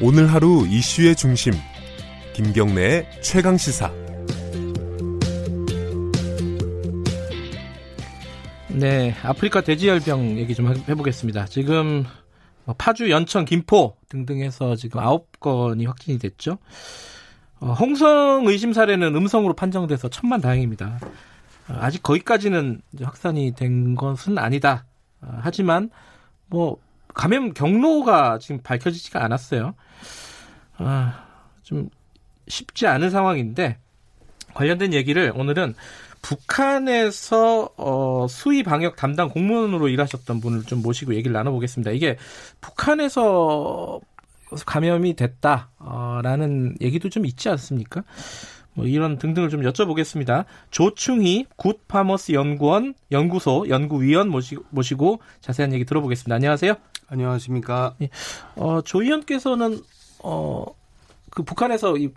오늘 하루 이슈의 중심 김경래의 최강 시사. 네, 아프리카 돼지열병 얘기 좀 해보겠습니다. 지금 뭐 파주, 연천, 김포 등등 해서 지금 아홉 건이 확진이 됐죠. 어, 홍성 의심 사례는 음성으로 판정돼서 천만 다행입니다. 어, 아직 거기까지는 확산이 된 것은 아니다. 어, 하지만 뭐 감염 경로가 지금 밝혀지지가 않았어요. 아, 좀 쉽지 않은 상황인데 관련된 얘기를 오늘은 북한에서 어, 수의 방역 담당 공무원으로 일하셨던 분을 좀 모시고 얘기를 나눠보겠습니다. 이게 북한에서 감염이 됐다라는 얘기도 좀 있지 않습니까? 뭐 이런 등등을 좀 여쭤보겠습니다. 조충희 굿파머스 연구원 연구소 연구위원 모시고, 모시고 자세한 얘기 들어보겠습니다. 안녕하세요. 안녕하십니까. 예. 어, 조 위원께서는 어, 그 북한에서 이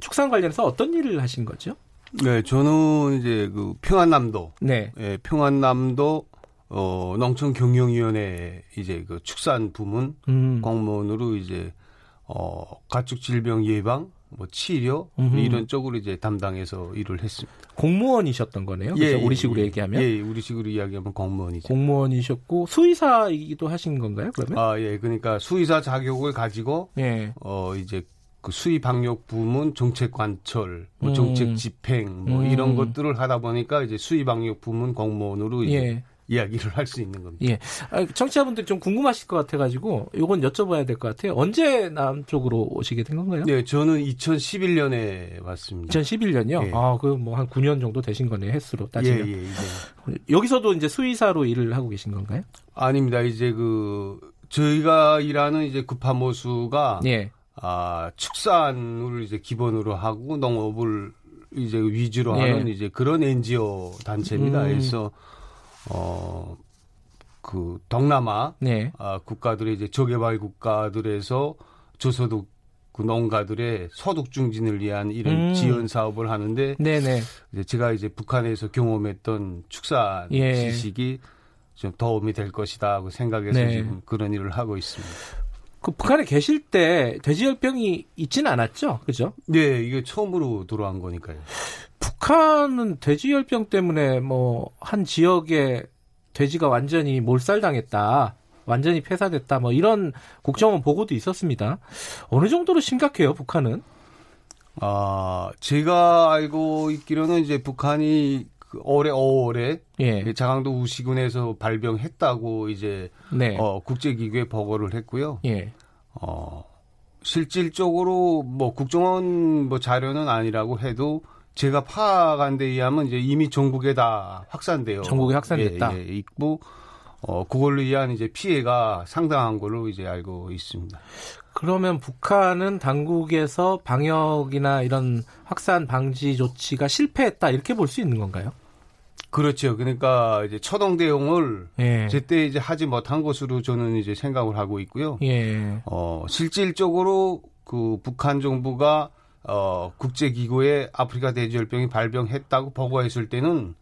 축산 관련해서 어떤 일을 하신 거죠? 네, 저는 이제 그 평안남도, 네, 예, 평안남도 어 농촌경영위원회 이제 그 축산 부문 음. 공무원으로 이제 어 가축 질병 예방, 뭐 치료 음흠. 이런 쪽으로 이제 담당해서 일을 했습니다. 공무원이셨던 거네요. 그래서 예, 우리식으로 예, 얘기하면 예, 우리식으로 이야기하면 공무원이죠. 공무원이셨고 수의사이기도 하신 건가요? 그러면? 아, 예. 그러니까 수의사 자격을 가지고 예. 어 이제 그 수의 방역 부문 정책 관철, 뭐 음. 정책 집행 뭐 음. 이런 것들을 하다 보니까 이제 수의 방역 부문 공무원으로 이제 예. 이야기를 할 수 있는 겁니다. 예. 아, 청취자분들 좀 궁금하실 것 같아가지고 이건 여쭤봐야 될 것 같아요. 언제 남 쪽으로 오시게 된 건가요? 네, 저는 2011년에 왔습니다. 2011년요? 예. 아, 그 뭐 한 9년 정도 되신 거네요, 횟수로 따지면. 예, 예, 예. 여기서도 이제 수의사로 일을 하고 계신 건가요? 아닙니다. 이제 그 저희가 일하는 이제 급파모수가 예. 아, 축산을 이제 기본으로 하고 농업을 이제 위주로 예. 하는 이제 그런 NGO 단체입니다. 음. 그래서 어, 그 동남아 네. 아, 국가들의 이제 저개발 국가들에서 저소득 그 농가들의 소득 증진을 위한 이런 음. 지원 사업을 하는데 네네. 이제 제가 이제 북한에서 경험했던 축산 예. 지식이 좀 도움이 될 것이다 고 생각해서 네. 지금 그런 일을 하고 있습니다. 그 북한에 계실 때 돼지열병이 있지는 않았죠, 그죠? 네, 이게 처음으로 들어온 거니까요. 북한은 돼지 열병 때문에 뭐 한 지역에 돼지가 완전히 몰살당했다. 완전히 폐사됐다. 뭐 이런 국정원 보고도 있었습니다. 어느 정도로 심각해요, 북한은? 아, 제가 알고 있기로는 이제 북한이 그 올해 5월에 예. 장항도 우시군에서 발병했다고 이제 네. 어, 국제기구에 보고를 했고요. 예. 어, 실질적으로 뭐 국정원 뭐 자료는 아니라고 해도 제가 파악한 데 의하면 이제 이미 전국에 다 확산돼요. 전국에 확산됐다. 예, 예, 있고 어 그걸로 인한 이제 피해가 상당한 걸로 이제 알고 있습니다. 그러면 북한은 당국에서 방역이나 이런 확산 방지 조치가 실패했다 이렇게 볼 수 있는 건가요? 그렇죠. 그러니까 이제 초동 대응을 예. 제때 이제 하지 못한 것으로 저는 이제 생각을 하고 있고요. 예. 어 실질적으로 그 북한 정부가 어, 국제기구에 아프리카 돼지열병이 발병했다고 보고했을 때는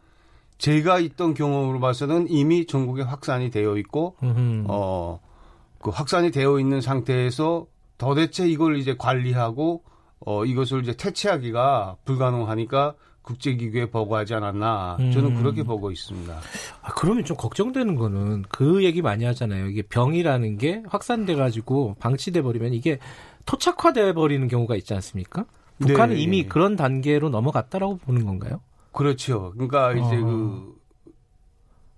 제가 있던 경험으로 봐서는 이미 전국에 확산이 되어 있고, 음흠. 어, 그 확산이 되어 있는 상태에서 도대체 이걸 이제 관리하고, 어, 이것을 이제 퇴치하기가 불가능하니까 국제기구에 보고하지 않았나. 저는 음. 그렇게 보고 있습니다. 아, 그러면 좀 걱정되는 거는 그 얘기 많이 하잖아요. 이게 병이라는 게 확산돼 가지고 방치돼 버리면 이게 토착화돼 버리는 경우가 있지 않습니까? 북한은 네. 이미 그런 단계로 넘어갔다라고 보는 건가요? 그렇죠. 그러니까 이제 어.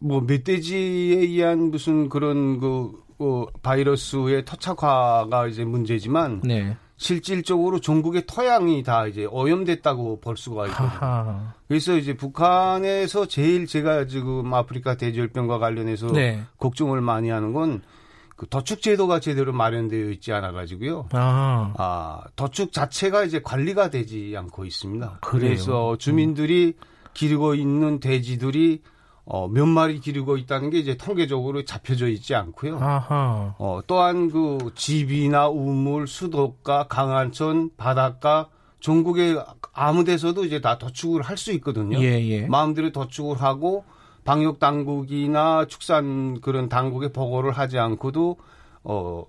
그뭐 멧돼지에 의한 무슨 그런 그, 그 바이러스의 토착화가 이제 문제지만 네. 실질적으로 전국의 토양이 다 이제 오염됐다고 볼 수가 있거든요. 그래서 이제 북한에서 제일 제가 지금 아프리카 돼지열병과 관련해서 네. 걱정을 많이 하는 건그 더축 제도가 제대로 마련되어 있지 않아 가지고요. 아. 아, 더축 자체가 이제 관리가 되지 않고 있습니다. 그래요? 그래서 주민들이 기르고 있는 돼지들이 어, 몇 마리 기르고 있다는 게 이제 통계적으로 잡혀져 있지 않고요. 아하. 어, 또한 그 집이나 우물, 수도가, 강한천, 바닷가 전국에 아무 데서도 이제 다 더축을 할 수 있거든요. 예, 예. 마음대로 더축을 하고 방역 당국이나 축산 그런 당국에 보고를 하지 않고도 어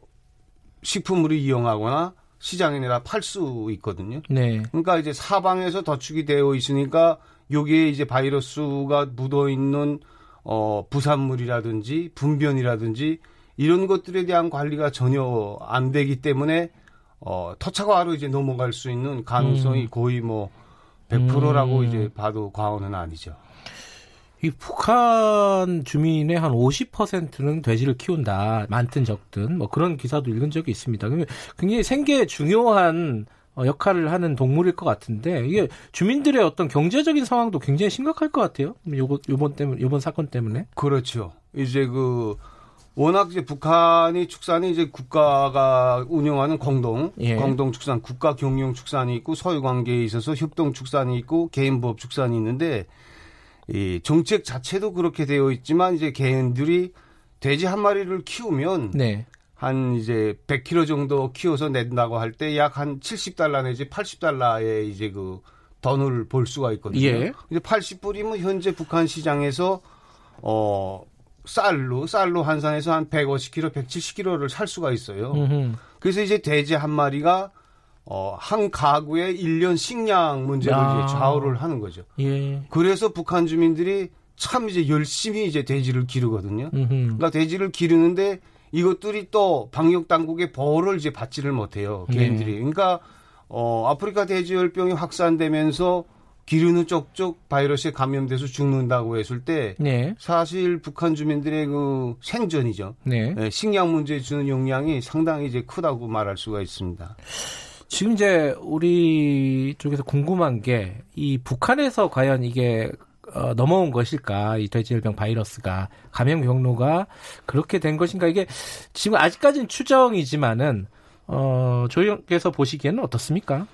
식품으로 이용하거나 시장에 내다 팔수 있거든요. 네. 그러니까 이제 사방에서 더축이 되어 있으니까 여기에 이제 바이러스가 묻어 있는 어 부산물이라든지 분변이라든지 이런 것들에 대한 관리가 전혀 안 되기 때문에 어 터차과로 이제 넘어갈 수 있는 가능성이 음. 거의 뭐 100%라고 음. 이제 봐도 과언은 아니죠. 이 북한 주민의 한 50%는 돼지를 키운다. 많든 적든 뭐 그런 기사도 읽은 적이 있습니다. 굉장히 생계 중요한 어, 역할을 하는 동물일 것 같은데 이게 주민들의 어떤 경제적인 상황도 굉장히 심각할 것 같아요. 요번 요번 때문에 요번 사건 때문에. 그렇죠. 이제 그 워낙 이제 북한이 축산이 이제 국가가 운영하는 공동 예. 공동 축산 국가 경영 축산이 있고 소유 관계에 있어서 협동 축산이 있고 개인 법 축산이 있는데 이 정책 자체도 그렇게 되어 있지만 이제 개인들이 돼지 한 마리를 키우면 네. 한 이제 100kg 정도 키워서 낸다고 할 때 약 한 70달러 내지 80달러의 이제 그 돈을 벌 수가 있거든요. 예. 이제 80불이면 현재 북한 시장에서 어 쌀로 쌀로 환산해서 한 150kg, 170kg를 살 수가 있어요. 음흠. 그래서 이제 돼지 한 마리가 어, 한 가구의 1년 식량 문제를 야. 이제 좌우를 하는 거죠. 예. 그래서 북한 주민들이 참 이제 열심히 이제 돼지를 기르거든요. 음흠. 그러니까 돼지를 기르는데 이것들이 또 방역 당국의 보호를 이제 받지를 못해요. 개인들이. 네. 그러니까 어 아프리카 돼지열병이 확산되면서 기르는 쪽쪽 바이러스에 감염돼서 죽는다고 했을 때 네. 사실 북한 주민들의 그 생존이죠. 네. 네, 식량 문제에 주는 영향이 상당히 이제 크다고 말할 수가 있습니다. 지금 이제 우리 쪽에서 궁금한 게 이 북한에서 과연 이게 어, 넘어온 것일까 이 돼지열병 바이러스가 감염 경로가 그렇게 된 것인가 이게 지금 아직까지는 추정이지만은 어, 조영께서 보시기에는 어떻습니까?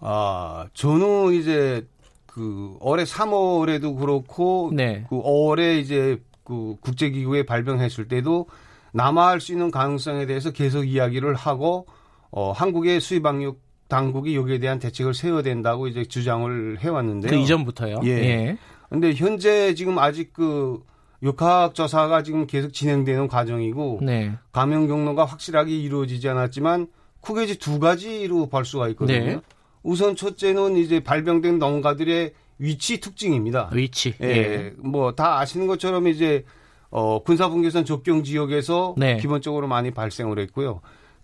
아 저는 이제 그 올해 3월에도 그렇고 네. 그 5월에 이제 그 국제기구에 발병했을 때도 남아할 수 있는 가능성에 대해서 계속 이야기를 하고 어, 한국의 수입방역 당국이 여기에 대한 대책을 세워야 된다고 이제 주장을 해왔는데요. 그 이전부터요. 예. 예. 근데 현재 지금 아직 그 역학 조사가 지금 계속 진행되는 과정이고 네. 감염 경로가 확실하게 이루어지지 않았지만 크게 이제 두 가지로 볼 수가 있거든요. 네. 우선 첫째는 이제 발병된 농가들의 위치 특징입니다. 위치. 예. 예. 뭐 다 아시는 것처럼 이제 어 군사분계선 접경 지역에서 네. 기본적으로 많이 발생을 했고요.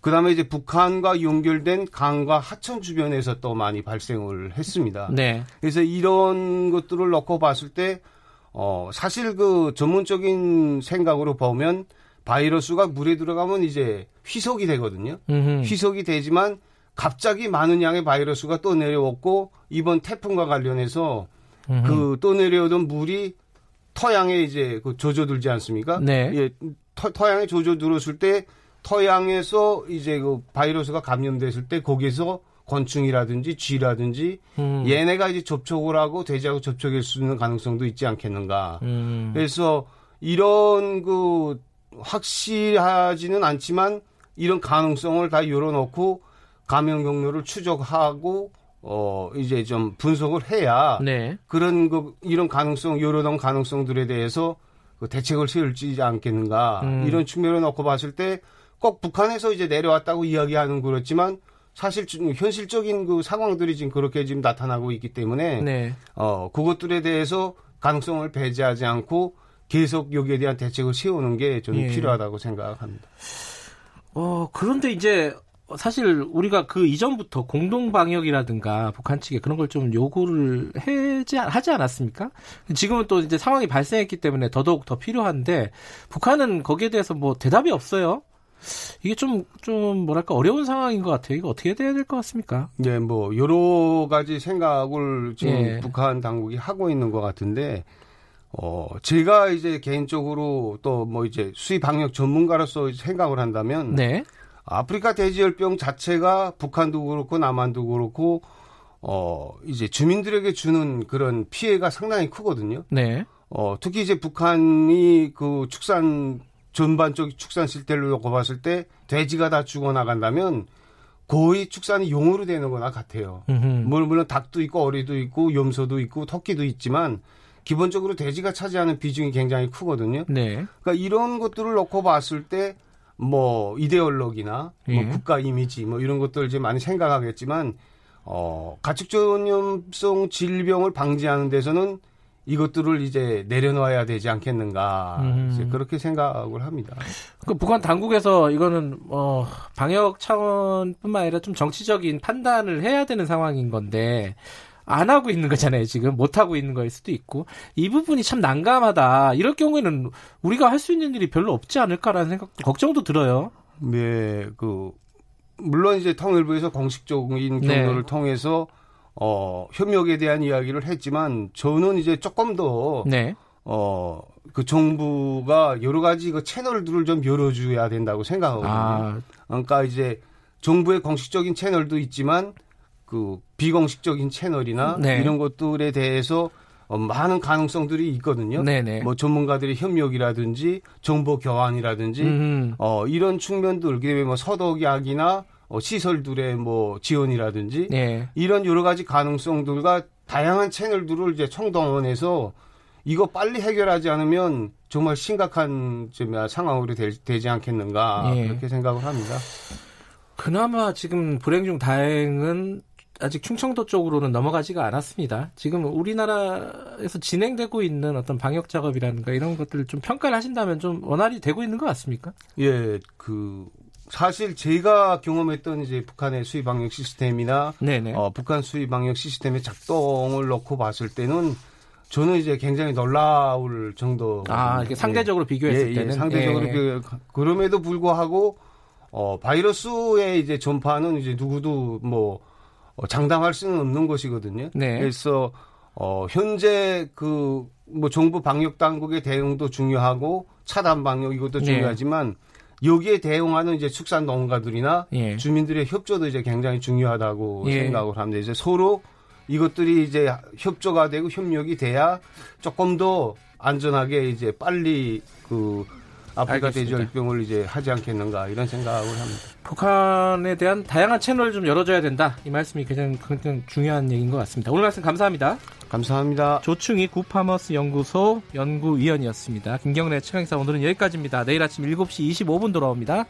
그다음에 이제 북한과 연결된 강과 하천 주변에서 또 많이 발생을 했습니다. 네. 그래서 이런 것들을 놓고 봤을 때 어, 사실 그 전문적인 생각으로 보면 바이러스가 물에 들어가면 이제 희석이 되거든요. 음흠. 희석이 되지만 갑자기 많은 양의 바이러스가 또 내려왔고 이번 태풍과 관련해서 그 또 내려오던 물이 터양에 이제 그 젖어들지 않습니까? 네. 예, 터, 터양에 젖어들었을 때 터양에서 이제 그 바이러스가 감염됐을 때 거기서 곤충이라든지 쥐라든지 음. 얘네가 이제 접촉을 하고 돼지하고 접촉할 수 있는 가능성도 있지 않겠는가. 음. 그래서 이런 그 확실하지는 않지만 이런 가능성을 다 열어놓고 감염 경로를 추적하고 어 이제 좀 분석을 해야 네. 그런 그 이런 가능성 열어놓은 가능성들에 대해서 그 대책을 세울지 않겠는가 음. 이런 측면을 놓고 봤을 때 꼭 북한에서 이제 내려왔다고 이야기하는 그렇지만 사실 현실적인 그 상황들이 지금 그렇게 지금 나타나고 있기 때문에 네. 어 그것들에 대해서 가능성을 배제하지 않고 계속 여기에 대한 대책을 세우는 게 저는 예. 필요하다고 생각합니다. 어 그런데 이제 사실 우리가 그 이전부터 공동 방역이라든가 북한 측에 그런 걸 좀 요구를 해지 하지 않았습니까? 지금은 또 이제 상황이 발생했기 때문에 더더욱 더 필요한데 북한은 거기에 대해서 뭐 대답이 없어요. 이게 좀, 좀, 뭐랄까, 어려운 상황인 것 같아요. 이거 어떻게 돼야 될 것 같습니까? 네, 뭐, 여러 가지 생각을 지금 예. 북한 당국이 하고 있는 것 같은데, 어, 제가 이제 개인적으로 또 뭐 이제 수입 방역 전문가로서 생각을 한다면, 네. 아프리카 돼지열병 자체가 북한도 그렇고 남한도 그렇고, 어, 이제 주민들에게 주는 그런 피해가 상당히 크거든요. 네. 어, 특히 이제 북한이 그 축산 전반적 축산 실태를 놓고 봤을 때 돼지가 다 죽어나간다면 거의 축산이 용으로 되는 거나 같아요. 물론, 물론 닭도 있고 어리도 있고 염소도 있고 토끼도 있지만 기본적으로 돼지가 차지하는 비중이 굉장히 크거든요. 네. 그러니까 이런 것들을 놓고 봤을 때 뭐 이데올로기나 뭐 예. 뭐 국가 이미지 뭐 이런 것들 이제 많이 생각하겠지만 어 가축 전염성 질병을 방지하는 데서는 이것들을 이제 내려놔야 되지 않겠는가 음. 그렇게 생각을 합니다. 그 북한 당국에서 이거는 어 방역 차원뿐만 아니라 좀 정치적인 판단을 해야 되는 상황인 건데 안 하고 있는 거잖아요, 지금. 못 하고 있는 거일 수도 있고. 이 부분이 참 난감하다. 이럴 경우에는 우리가 할 수 있는 일이 별로 없지 않을까라는 생각도, 걱정도 들어요. 네, 그, 물론 이제 통일부에서 공식적인 네. 경로를 네. 통해서, 어, 협력에 대한 이야기를 했지만, 저는 이제 조금 더, 네. 어, 그 정부가 여러 가지 그 채널들을 좀 열어줘야 된다고 생각하거든요. 아. 그러니까 이제 정부의 공식적인 채널도 있지만, 그 비공식적인 채널이나 네. 이런 것들에 대해서 어, 많은 가능성들이 있거든요. 네네. 뭐 전문가들의 협력이라든지 정보 교환이라든지 음. 어, 이런 측면들 그다음에 뭐 서독약이나 어, 시설들의 뭐 지원이라든지 네. 이런 여러 가지 가능성들과 다양한 채널들을 이제 총동원해서 이거 빨리 해결하지 않으면 정말 심각한 좀 상황으로 되, 지 않겠는가 네. 그렇게 생각을 합니다. 그나마 지금 불행 중 다행은 아직 충청도 쪽으로는 넘어가지가 않았습니다. 지금 우리나라에서 진행되고 있는 어떤 방역 작업이라든가 이런 것들을 좀 평가를 하신다면 좀 원활히 되고 있는 것 같습니까? 예, 그 사실 제가 경험했던 이제 북한의 수의 방역 시스템이나. 어, 북한 수의 방역 시스템의 작동을 놓고 봤을 때는 저는 이제 굉장히 놀라울 정도. 아, 이게 상대적으로 예, 비교했을 예, 때는 예, 상대적으로 예. 그럼에도 불구하고 어 바이러스의 이제 전파는 이제 누구도 뭐 어, 장담할 수는 없는 것이거든요. 네. 그래서 어, 현재 그 뭐 정부 방역 당국의 대응도 중요하고 차단 방역 이것도 네. 중요하지만 네. 여기에 대응하는 이제 축산 농가들이나 예. 주민들의 협조도 이제 굉장히 중요하다고 예. 생각을 합니다. 이제 서로 이것들이 이제 협조가 되고 협력이 돼야 조금 더 안전하게 이제 빨리 그 아프리카 돼지열병을 이제 하지 않겠는가 이런 생각을 합니다. 북한에 대한 다양한 채널을 좀 열어줘야 된다. 이 말씀이 굉장히, 굉장히 중요한 얘기인 것 같습니다. 오늘 말씀 감사합니다. 감사합니다. 조충희 구파머스 연구소 연구위원이었습니다. 김경래 최강사 오늘은 여기까지입니다. 내일 아침 7시 25분 돌아옵니다.